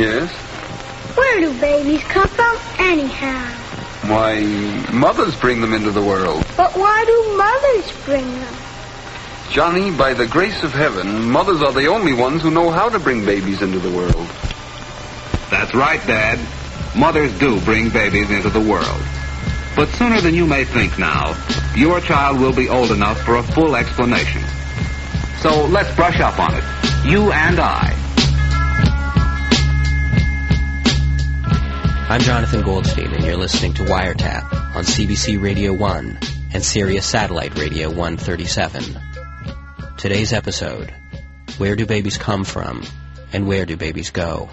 Yes? Where do babies come from, anyhow? Why, mothers bring them into the world. But why do mothers bring them? Johnny, by the grace of heaven, mothers are the only ones who know how to bring babies into the world. That's right, Dad. Mothers do bring babies into the world. But sooner than you may think now, your child will be old enough for a full explanation. So let's brush up on it. You and I. I'm Jonathan Goldstein, and you're listening to Wiretap on CBC Radio 1 and Sirius Satellite Radio 137. Today's episode, Where Do Babies Come From and Where Do Babies Go?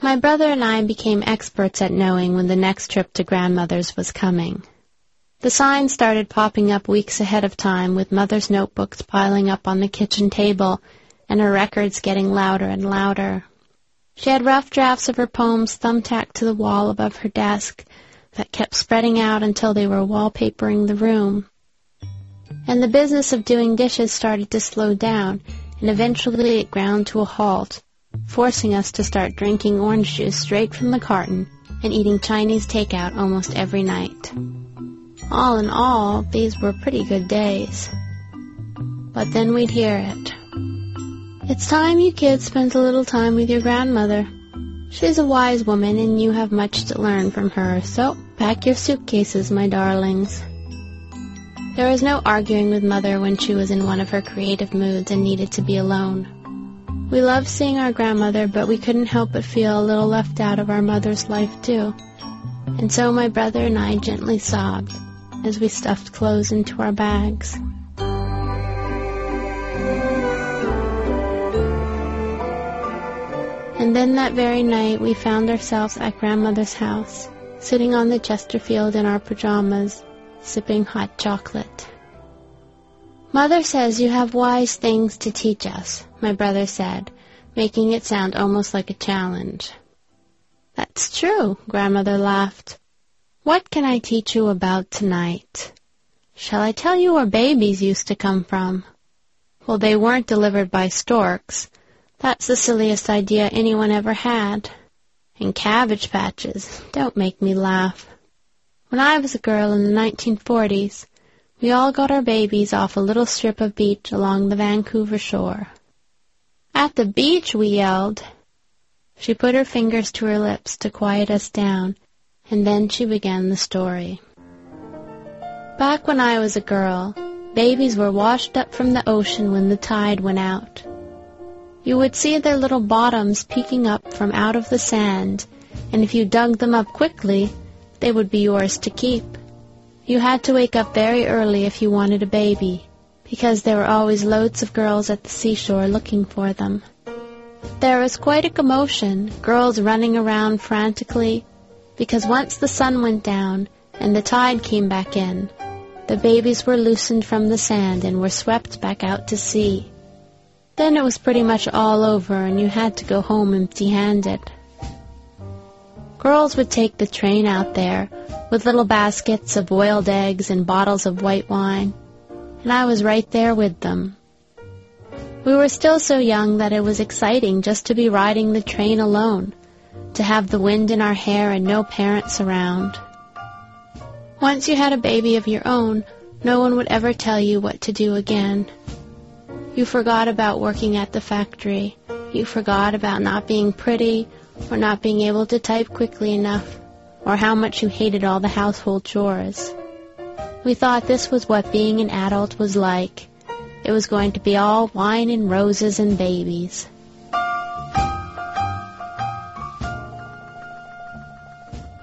My brother and I became experts at knowing when the next trip to grandmother's was coming. The signs started popping up weeks ahead of time with mother's notebooks piling up on the kitchen table and her records getting louder and louder. She had rough drafts of her poems thumbtacked to the wall above her desk that kept spreading out until they were wallpapering the room. And the business of doing dishes started to slow down, and eventually it ground to a halt forcing us to start drinking orange juice straight from the carton and eating Chinese takeout almost every night. All in all, these were pretty good days. But then we'd hear it. It's time you kids spent a little time with your grandmother. She's a wise woman and you have much to learn from her, so pack your suitcases, my darlings. There was no arguing with Mother when she was in one of her creative moods and needed to be alone. We loved seeing our grandmother, but we couldn't help but feel a little left out of our mother's life, too. And so my brother and I gently sobbed as we stuffed clothes into our bags. And then that very night we found ourselves at grandmother's house, sitting on the Chesterfield in our pajamas, sipping hot chocolate. Mother says you have wise things to teach us, my brother said, making it sound almost like a challenge. That's true, grandmother laughed. What can I teach you about tonight? Shall I tell you where babies used to come from? Well, they weren't delivered by storks. That's the silliest idea anyone ever had. And cabbage patches. Don't make me laugh. When I was a girl in the 1940s, we all got our babies off a little strip of beach along the Vancouver shore. At the beach, we yelled. She put her fingers to her lips to quiet us down, and then she began the story. Back when I was a girl, babies were washed up from the ocean when the tide went out. You would see their little bottoms peeking up from out of the sand, and if you dug them up quickly, they would be yours to keep. You had to wake up very early if you wanted a baby, because there were always loads of girls at the seashore looking for them. There was quite a commotion, girls running around frantically, because once the sun went down and the tide came back in, the babies were loosened from the sand and were swept back out to sea. Then it was pretty much all over and you had to go home empty-handed. Girls would take the train out there with little baskets of boiled eggs and bottles of white wine, and I was right there with them. We were still so young that it was exciting just to be riding the train alone, to have the wind in our hair and no parents around. Once you had a baby of your own, no one would ever tell you what to do again. You forgot about working at the factory. You forgot about not being pretty or not being able to type quickly enough, or how much you hated all the household chores. We thought this was what being an adult was like. It was going to be all wine and roses and babies.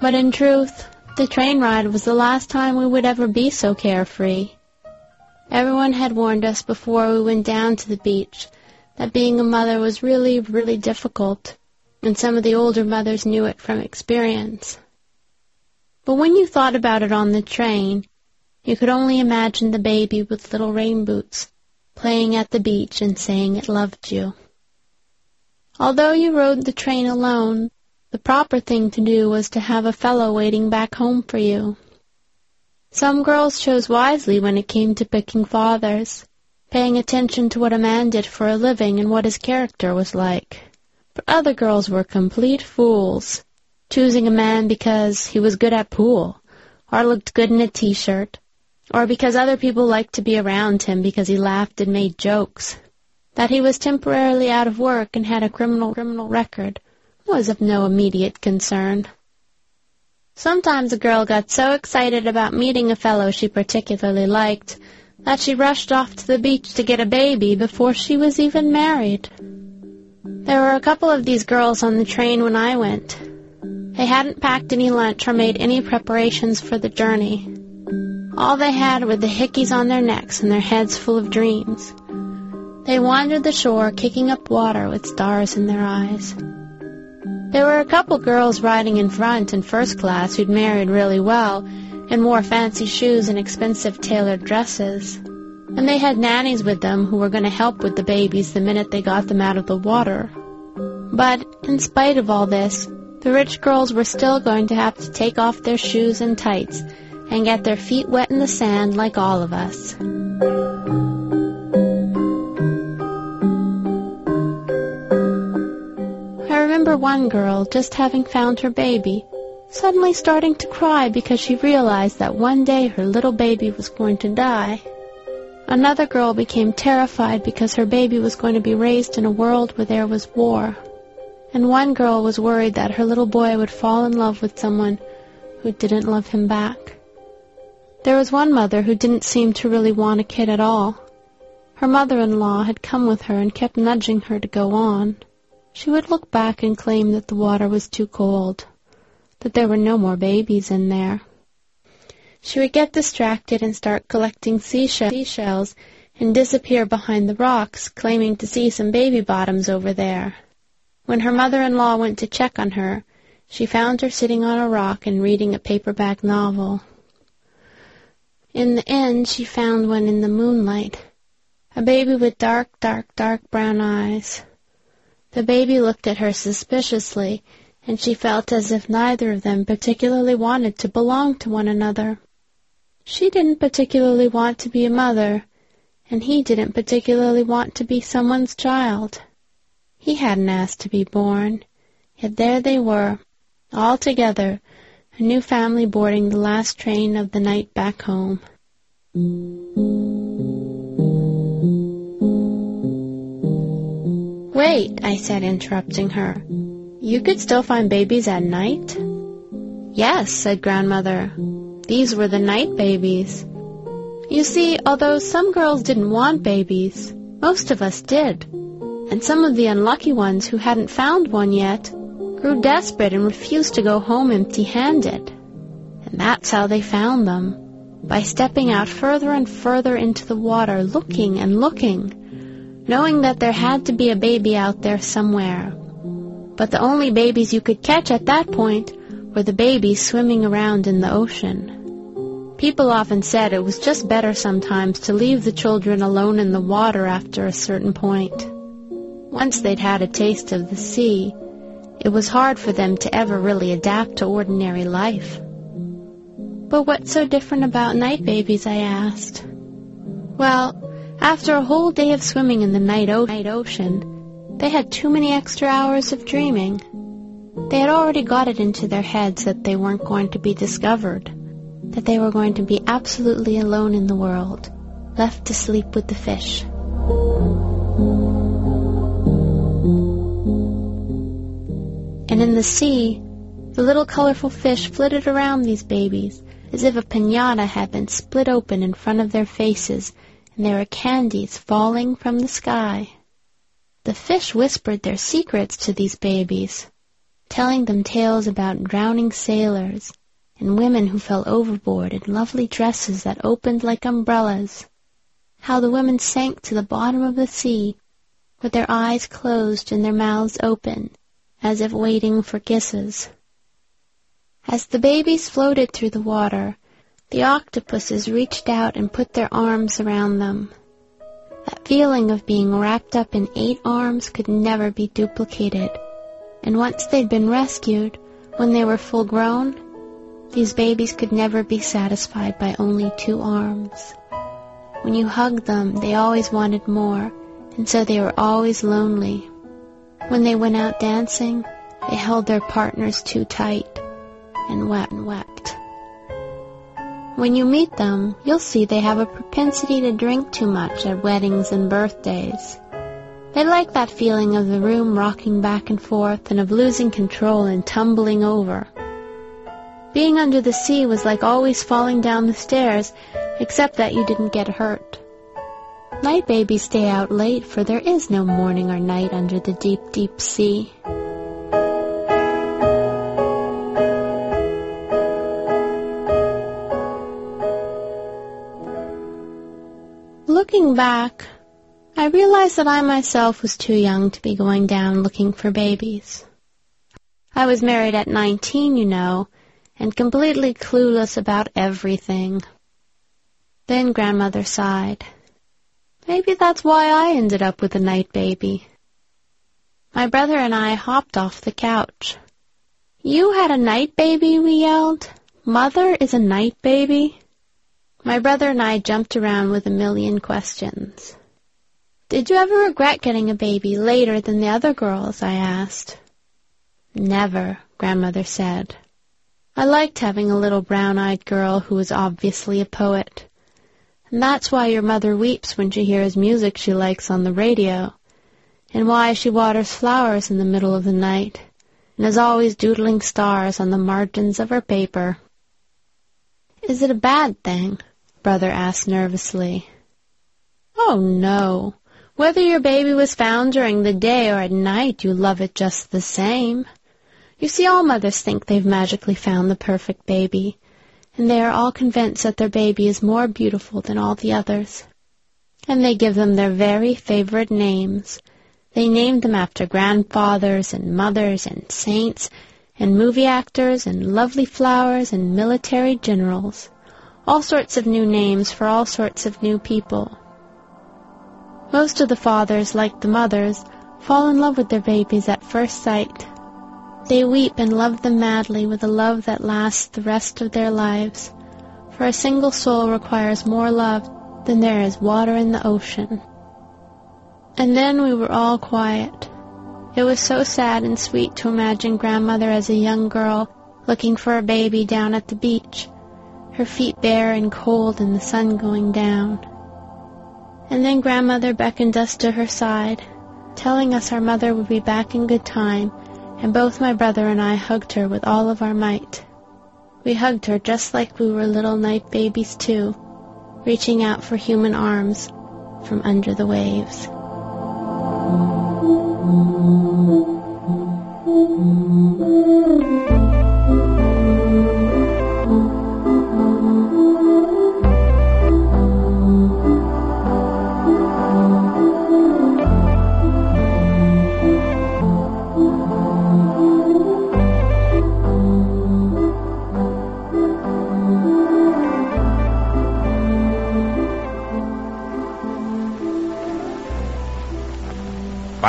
But in truth, the train ride was the last time we would ever be so carefree. Everyone had warned us before we went down to the beach that being a mother was really, really difficult and some of the older mothers knew it from experience. But when you thought about it on the train, you could only imagine the baby with little rain boots playing at the beach and saying it loved you. Although you rode the train alone, the proper thing to do was to have a fellow waiting back home for you. Some girls chose wisely when it came to picking fathers, paying attention to what a man did for a living and what his character was like. But other girls were complete fools, choosing a man because he was good at pool, or looked good in a t-shirt, or because other people liked to be around him because he laughed and made jokes. That he was temporarily out of work and had a criminal criminal record was of no immediate concern. Sometimes a girl got so excited about meeting a fellow she particularly liked that she rushed off to the beach to get a baby before she was even married. There were a couple of these girls on the train when I went. They hadn't packed any lunch or made any preparations for the journey. All they had were the hickeys on their necks and their heads full of dreams. They wandered the shore, kicking up water with stars in their eyes. There were a couple girls riding in front in first class who'd married really well and wore fancy shoes and expensive tailored dresses. And they had nannies with them who were going to help with the babies the minute they got them out of the water. But, in spite of all this, the rich girls were still going to have to take off their shoes and tights and get their feet wet in the sand like all of us. Remember one girl, just having found her baby, suddenly starting to cry because she realized that one day her little baby was going to die. Another girl became terrified because her baby was going to be raised in a world where there was war. And one girl was worried that her little boy would fall in love with someone who didn't love him back. There was one mother who didn't seem to really want a kid at all. Her mother-in-law had come with her and kept nudging her to go on. She would look back and claim that the water was too cold that there were no more babies in there. She would get distracted and start collecting seashells and disappear behind the rocks, claiming to see some baby bottoms over there. When her mother-in-law went to check on her, she found her sitting on a rock and reading a paperback novel. In the end, she found one in the moonlight, a baby with dark, dark, dark brown eyes. The baby looked at her suspiciously and she felt as if neither of them particularly wanted to belong to one another. She didn't particularly want to be a mother, and he didn't particularly want to be someone's child. He hadn't asked to be born, yet there they were, all together, a new family boarding the last train of the night back home. Wait, I said, interrupting her. You could still find babies at night? Yes, said grandmother. These were the night babies. You see, although some girls didn't want babies, most of us did. And some of the unlucky ones who hadn't found one yet grew desperate and refused to go home empty-handed. And that's how they found them, by stepping out further and further into the water, looking and looking, knowing that there had to be a baby out there somewhere but the only babies you could catch at that point were the babies swimming around in the ocean. People often said it was just better sometimes to leave the children alone in the water after a certain point. Once they'd had a taste of the sea, it was hard for them to ever really adapt to ordinary life. But what's so different about night babies, I asked. Well, after a whole day of swimming in the night, o- night ocean, they had too many extra hours of dreaming. They had already got it into their heads that they weren't going to be discovered, that they were going to be absolutely alone in the world, left to sleep with the fish. And in the sea, the little colorful fish flitted around these babies as if a pinata had been split open in front of their faces and there were candies falling from the sky. The fish whispered their secrets to these babies, telling them tales about drowning sailors and women who fell overboard in lovely dresses that opened like umbrellas, how the women sank to the bottom of the sea with their eyes closed and their mouths open, as if waiting for kisses. As the babies floated through the water, the octopuses reached out and put their arms around them. That feeling of being wrapped up in eight arms could never be duplicated. And once they'd been rescued, when they were full grown, these babies could never be satisfied by only two arms. When you hugged them, they always wanted more, and so they were always lonely. When they went out dancing, they held their partners too tight and wept and wept. When you meet them, you'll see they have a propensity to drink too much at weddings and birthdays. They like that feeling of the room rocking back and forth and of losing control and tumbling over. Being under the sea was like always falling down the stairs, except that you didn't get hurt. Night babies stay out late, for there is no morning or night under the deep, deep sea. Back, I realized that I myself was too young to be going down looking for babies. I was married at 19, you know, and completely clueless about everything. Then grandmother sighed. Maybe that's why I ended up with a night baby. My brother and I hopped off the couch. You had a night baby, we yelled. Mother is a night baby? My brother and I jumped around with a million questions. Did you ever regret getting a baby later than the other girls? I asked. Never, grandmother said. I liked having a little brown-eyed girl who was obviously a poet. And that's why your mother weeps when she hears music she likes on the radio, and why she waters flowers in the middle of the night, and is always doodling stars on the margins of her paper. Is it a bad thing? Brother asked nervously. Oh, no. Whether your baby was found during the day or at night, you love it just the same. You see, all mothers think they've magically found the perfect baby, and they are all convinced that their baby is more beautiful than all the others. And they give them their very favorite names. They name them after grandfathers and mothers and saints and movie actors and lovely flowers and military generals. All sorts of new names for all sorts of new people. Most of the fathers, like the mothers, fall in love with their babies at first sight. They weep and love them madly with a love that lasts the rest of their lives, for a single soul requires more love than there is water in the ocean. And then we were all quiet. It was so sad and sweet to imagine grandmother as a young girl looking for a baby down at the beach, her feet bare and cold and the sun going down. And then grandmother beckoned us to her side, telling us our mother would be back in good time and both my brother and I hugged her with all of our might. We hugged her just like we were little night babies too, reaching out for human arms from under the waves.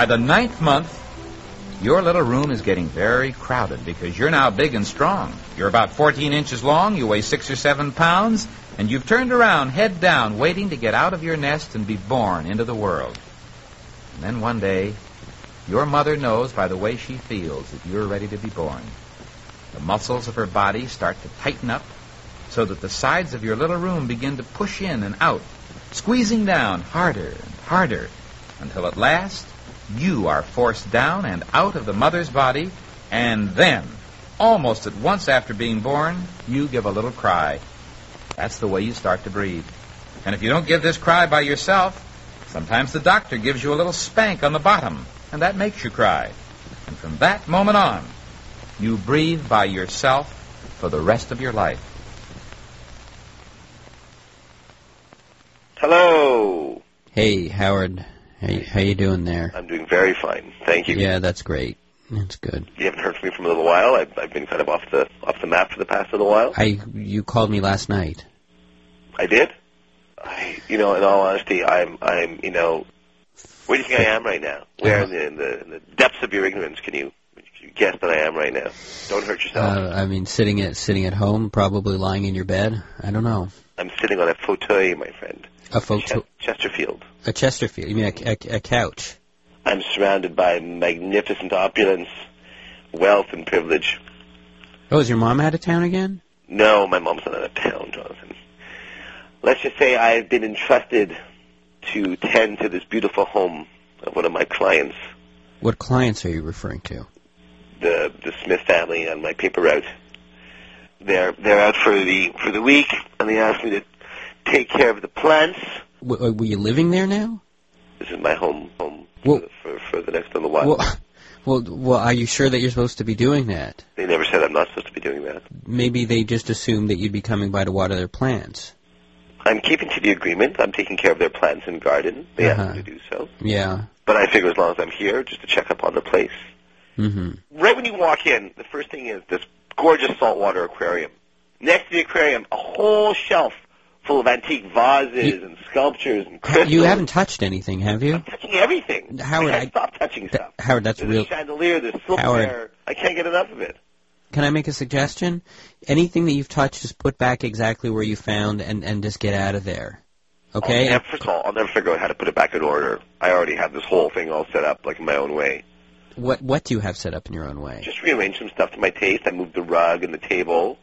By the ninth month, your little room is getting very crowded because you're now big and strong. You're about 14 inches long, you weigh six or seven pounds, and you've turned around, head down, waiting to get out of your nest and be born into the world. And then one day, your mother knows by the way she feels that you're ready to be born. The muscles of her body start to tighten up so that the sides of your little room begin to push in and out, squeezing down harder and harder until at last you are forced down and out of the mother's body, and then, almost at once after being born, you give a little cry. That's the way you start to breathe. And if you don't give this cry by yourself, sometimes the doctor gives you a little spank on the bottom, and that makes you cry. And from that moment on, you breathe by yourself for the rest of your life. Hello. Hey, Howard. How, how you doing there? I'm doing very fine. Thank you. Yeah, that's great. That's good. You haven't heard from me for a little while. I've, I've been kind of off the off the map for the past little while. I you called me last night. I did. I, you know, in all honesty, I'm, I'm, you know, where do you think I am right now? Where uh-huh. in the, in the, in the depths of your ignorance you can you guess that I am right now? Don't hurt yourself. Uh, I mean, sitting at sitting at home, probably lying in your bed. I don't know. I'm sitting on a fauteuil, my friend. A photo, Ches- Chesterfield. a Chesterfield. You mean a, a, a couch? I'm surrounded by magnificent opulence, wealth, and privilege. Oh, is your mom out of town again? No, my mom's not out of town, Jonathan. Let's just say I've been entrusted to tend to this beautiful home of one of my clients, What clients are you referring to? The the Smith family, on my paper route. They're they're out for the for the week, and they asked me to take care of the plants. W- were you living there now? This is my home home Well- for, for for the next little while. Well, well, well. Are you sure that you're supposed to be doing that? they never said I'm not supposed to be doing that. Maybe they just assumed that you'd be coming by to water their plants. I'm keeping to the agreement. I'm taking care of their plants and garden. They Uh-huh. asked me to do so. Yeah. But I figure as long as I'm here, just to check up on the place. Mm-hmm. Right when you walk in, the first thing is this gorgeous saltwater aquarium. Next to the aquarium, a whole shelf full of antique vases You- and sculptures and crystals. You haven't touched anything, have you? I'm touching everything. Howard, I I- can't stop touching Th- stuff. Howard, that's There's real. a chandelier, there's silverware. Howard. I can't get enough of it. Can I make a suggestion? Anything that you've touched, just put back exactly where you found, and and just get out of there. Okay. Never, first of all, I'll never figure out how to put it back in order. I already have this whole thing all set up, like in my own way. What what do you have set up in your own way? Just rearrange some stuff to my taste. I moved the rug and the table,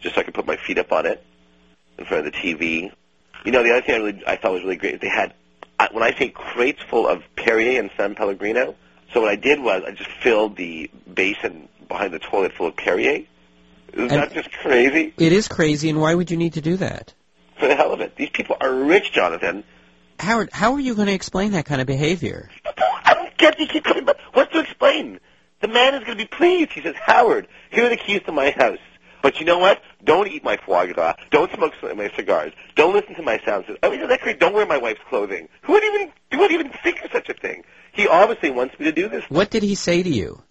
just so I could put my feet up on it in front of the TV. You know, the other thing I really I thought was really great is they had when I say crates full of Perrier and San Pellegrino. So what I did was I just filled the basin behind the toilet full of Perrier. Isn't that just crazy? It is crazy, and why would you need to do that? For the hell of it, these people are rich, Jonathan. Howard, how are you going to explain that kind of behavior? I don't get you keep coming back. What's to explain? The man is going to be pleased. He says, Howard, here are the keys to my house. But you know what? Don't eat my foie gras. Don't smoke my cigars. Don't listen to my sounds. I mean, that great? Don't wear my wife's clothing. Who would even who would even think of such a thing? He obviously wants me to do this. What did he say to you?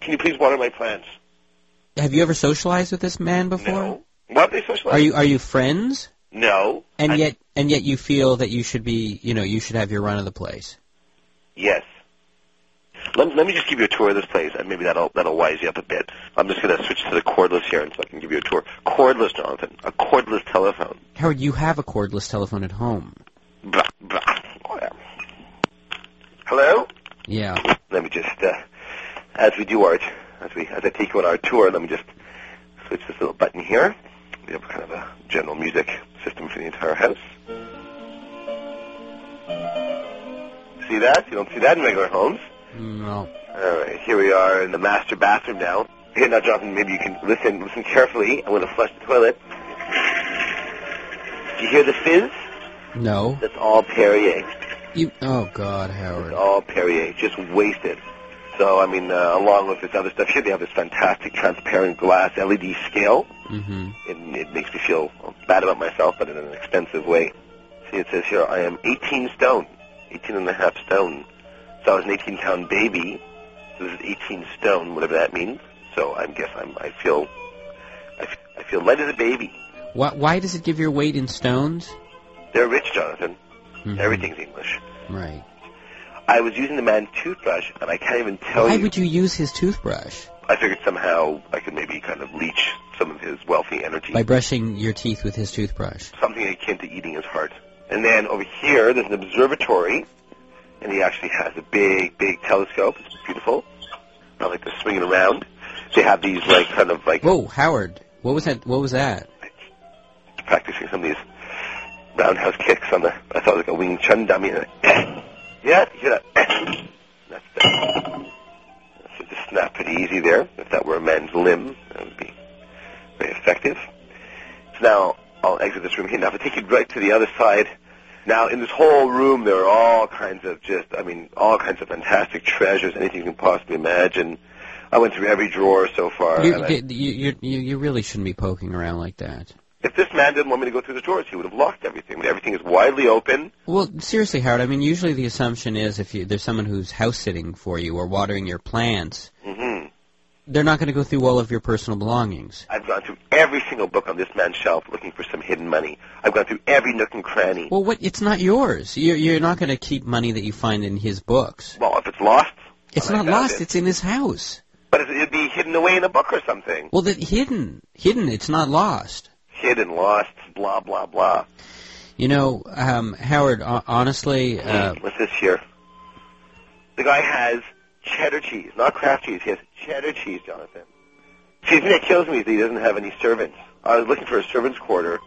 Can you please water my plants? Have you ever socialized with this man before? No. Why would they socialize? Are you are you friends? No. And I- yet and yet you feel that you should be, you know, you should have your run of the place. Yes. Let, let me just give you a tour of this place, and maybe that'll that'll wise you up a bit. I'm just going to switch to the cordless here, and so I can give you a tour. Cordless, Jonathan. A cordless telephone. Howard, you have a cordless telephone at home. Blah, blah. Hello? Yeah. Let me just, uh, as we do our, as we, as I take you on our tour, let me just switch this little button here. We have kind of a general music system for the entire house. See that? You don't see that in regular homes. No. All right, here we are in the master bathroom now. Here now, Jonathan, maybe you can listen, listen carefully. I'm going to flush the toilet. Do you hear the fizz? No. That's all Perrier. You Oh God, Howard. It's all Perrier, just wasted. So, I mean, uh, along with this other stuff here, they have this fantastic transparent glass LED scale. Mm-hmm. It, it makes me feel bad about myself, but in an expensive way. See, it says here, I am 18 stone, 18 and a half stone. So I was an 18 pound baby. So this is 18 stone, whatever that means. So I guess I'm, I feel, I, f- I feel light as a baby. Why why does it give your weight in stones? They're rich, Jonathan. Mhm. Everything's English. Right. I was using the man's toothbrush, and I can't even tell Why you. Why would you use his toothbrush? I figured somehow I could maybe kind of leech some of his wealthy energy. By brushing your teeth with his toothbrush. Something akin to eating his heart. And then over here, there's an observatory, and he actually has a big, big telescope. It's beautiful. I like to swing it around. They have these like kind of like Whoa, Howard. What was that? What was that? practicing some of these roundhouse kicks on the. I thought it was like a Wing Chun dummy. yeah, you hear that? That's the. So just snap pretty easy there. If that were a man's limb, that would be very effective. So now I'll exit this room here. Now if I take you right to the other side. Now in this whole room there are all kinds of just, I mean, all kinds of fantastic treasures, anything you can possibly imagine. I went through every drawer so far. You, I- you, you, you, you really shouldn't be poking around like that. if this man didn't want me to go through the drawers, he would have locked everything. Everything is widely open. Well, seriously, Howard. I mean, usually the assumption is if you, there's someone who's house sitting for you or watering your plants, hmm they're not going to go through all of your personal belongings. I've gone through every single book on this man's shelf looking for some hidden money. I've gone through every nook and cranny. Well, what? It's not yours. You're, you're not going to keep money that you find in his books. Well, if it's lost, It's not lost. it. It's in his house. But it'd be hidden away in a book or something. Well, that hidden, hidden. It's not lost. Hidden, lost, blah blah blah. You know, um, Howard. ho- Honestly, uh, What's this here? The guy has cheddar cheese, not Kraft cheese. He has cheddar cheese, Jonathan. See, the thing that kills me is that he doesn't have any servants. I was looking for a servants' quarter.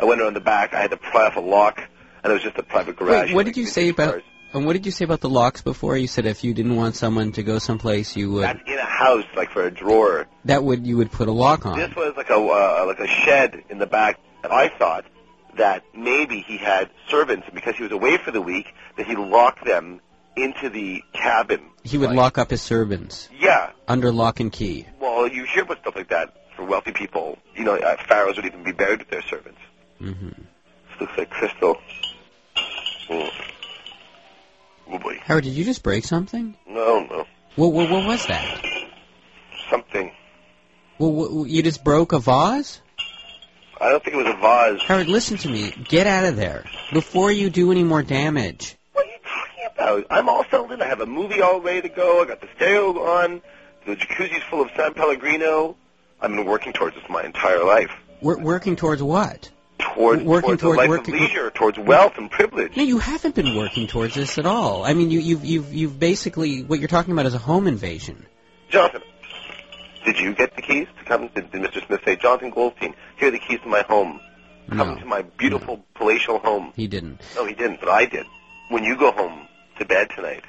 I went around the back. I had to pry off a lock, and it was just a private garage. wait, what did you say about? cars. And what did you say about the locks before? You said if you didn't want someone to go someplace, you would. That's in a house, like for a drawer. That would you would put a lock on. This was like a uh, like a shed in the back. And I thought that maybe he had servants, and because he was away for the week, that he locked them into the cabin. He would Like- lock up his servants Yeah. Under lock and key. Well, you hear about stuff like that for wealthy people. You know, uh, pharaohs would even be buried with their servants. hmm This looks like crystal. Mm. Oh boy. Howard, did you just break something? No, no. What, what, what was that? Something. Well, what, you just broke a vase? I don't think it was a vase. Howard, listen to me. Get out of there before you do any more damage. What are you talking about? I'm all settled in. I have a movie all ready to go. I got the stereo on. The jacuzzi's full of San Pellegrino. I've been working towards this my entire life. We're working towards what? Towards, Working towards toward- a life working- of leisure, towards wealth and privilege. No, you haven't been working towards this at all. I mean, you, you've, you've, you've basically what you're talking about is a home invasion. Jonathan, did you get the keys to come? Did, did Mr. Smith say, Jonathan Goldstein, here are the keys to my home. Come No, to my beautiful palatial home. he didn't. No, he didn't, but I did. When you go home to bed tonight,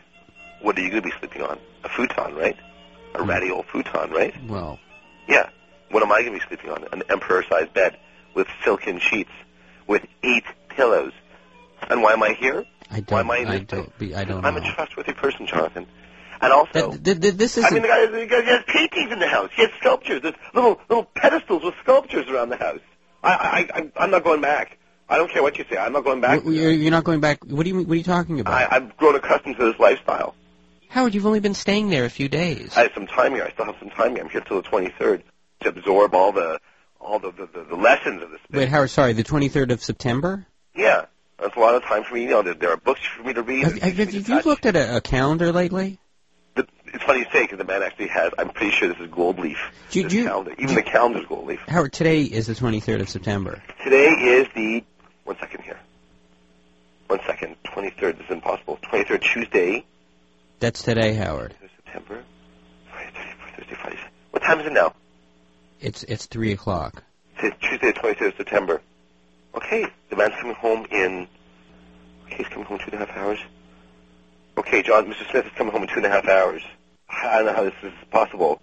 what are you going to be sleeping on? A futon, right? A ratty old futon, right? Well, Yeah. What am I going to be sleeping on? An emperor-sized bed with silken sheets, with eight pillows. And why am I here? I don't. Why am I in I don't. Be, I don't I'm know. a trustworthy person, Jonathan. And also, That, th- th- this isn't. mean, the guy, the guy has paintings in the house. He has sculptures. There's little little pedestals with sculptures around the house. I, I, I I'm not going back. I don't care what you say. I'm not going back. you're, you're not going back. What do you? What are you talking about? I, I've grown accustomed to this lifestyle. Howard, you've only been staying there a few days. I have some time here. I still have some time here. I'm here till the 23rd to absorb all the all the the, the, the lessons of this. Wait, Howard. Sorry, the 23rd of September. Yeah, that's a lot of time for me. You know, there, there are books for me to read. Have, have, have to you touch. looked at a, a calendar lately? The, it's funny you say because the man actually has. I'm pretty sure this is gold leaf. Do do calendar. Even the calendar's gold leaf. Howard, today is the 23rd of September. Today is the one second here. One second. 23rd. This is impossible. 23rd Tuesday. That's today, Howard. September. Friday, Thursday, Thursday, Friday. What time is it now? It's it's three o'clock. It's Tuesday, the 23rd of September. Okay, the man's coming home in. Okay, he's coming home in two and a half hours. Okay, John, Mr. Smith is coming home in two and a half hours. I don't know how this is possible.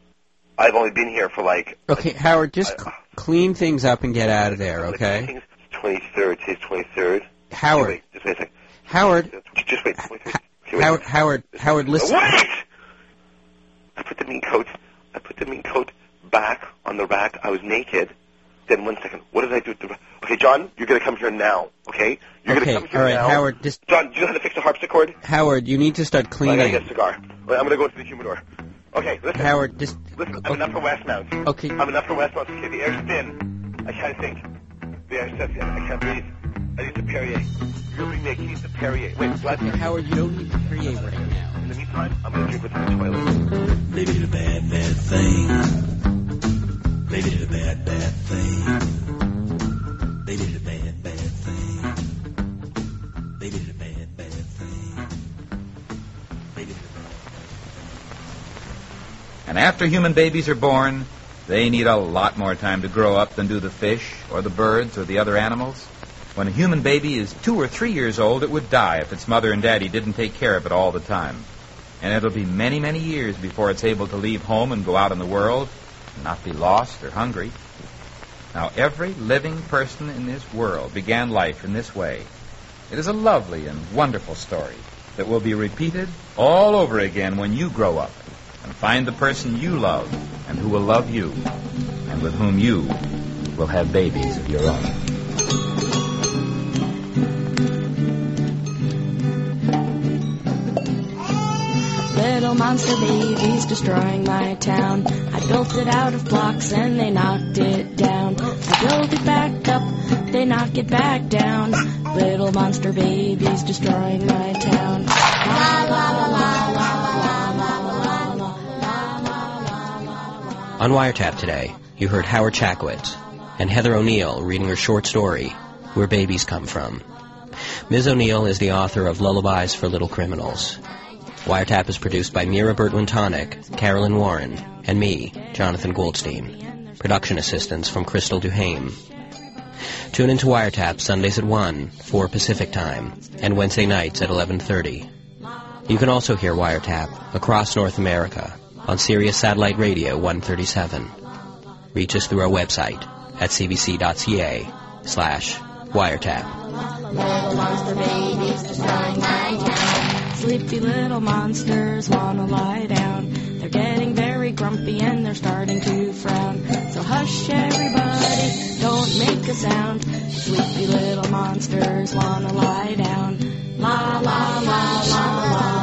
I've only been here for like. Okay, Howard, just I- c- clean things up and get out of there, okay? Twenty third. Today's twenty third. Howard, Wait, just wait a second. Howard, Just wait. 23rd. Okay. Howard, Howard, Howard, listen. Wait! I put the mean coat. I put the mean coat back on the rack. I was naked. Then one second. What did I do? With the, ra- okay, John, you're gonna come here now. Okay? You're Okay, gonna come here all right, now. Howard, just John, do you know how to fix a harpsichord? Howard, you need to start cleaning. I get a cigar. I'm gonna go to the humidor. Okay, listen. Howard, just Listen, I'm enough for Westmount. okay. I'm enough for Westmount. Okay, the air's thin. I can't think. The air's thin. I can't breathe. I need some Perrier. You're gonna bring me a case of Perrier. Wait, do I Okay, Howard, you don't need to create right now. In the meantime, I'm gonna drink what's in the toilet. Baby did a bad, bad thing. Baby did a bad, bad thing. Baby did a bad, bad thing. Baby did a bad, bad thing. Baby did a bad, And after human babies are born, they need a lot more time to grow up than do the fish or the birds or the other animals. When a human baby is two or three years old, it would die if its mother and daddy didn't take care of it all the time. And it'll be many, many years before it's able to leave home and go out in the world and not be lost or hungry. Now, every living person in this world began life in this way. It is a lovely and wonderful story that will be repeated all over again when you grow up and find the person you love and who will love you and with whom you will have babies of your own. Little monster babies destroying my town. I built it out of blocks and they knocked it down. I built it back up, they knock it back down. Little monster babies destroying my town. La la la la la On Wiretap today, you heard Howard Chackowicz and Heather O'Neill reading her short story, Where Babies Come From. Ms. O'Neill is the author of Lullabies for Little Criminals. Wiretap is produced by Mira Burt-Wintonick, Carolyn Warren, and me, Jonathan Goldstein. Production assistance from Crystal Duhaime. Tune into Wiretap Sundays at 1, 4 Pacific Time, and Wednesday nights at 11.30. You can also hear Wiretap across North America on Sirius Satellite Radio 137. Reach us through our website at cbc.ca slash wiretap. Sleepy little monsters wanna lie down. They're getting very grumpy and they're starting to frown. So hush everybody, don't make a sound. Sleepy little monsters wanna lie down. La la la la la.